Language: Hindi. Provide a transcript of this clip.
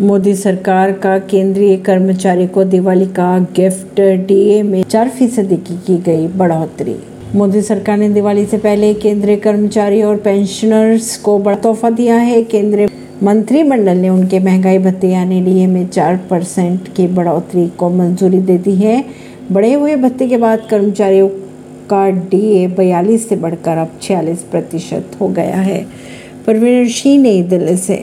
मोदी सरकार का केंद्रीय कर्मचारी को दिवाली का गिफ्ट डीए में चार फ़ीसदी की की गई बढ़ोतरी। मोदी सरकार ने दिवाली से पहले केंद्रीय कर्मचारी और पेंशनर्स को बड़ा तोहफा दिया है। केंद्रीय मंत्रिमंडल ने उनके महँगाई भत्ते यानी डीए में चार परसेंट की बढ़ोतरी को मंजूरी दे दी है। बढ़े हुए भत्ते के बाद कर्मचारियों का डीए बयालीस से बढ़कर अब छियालीस प्रतिशत हो गया है। परवीन सिंह नई दिल्ली से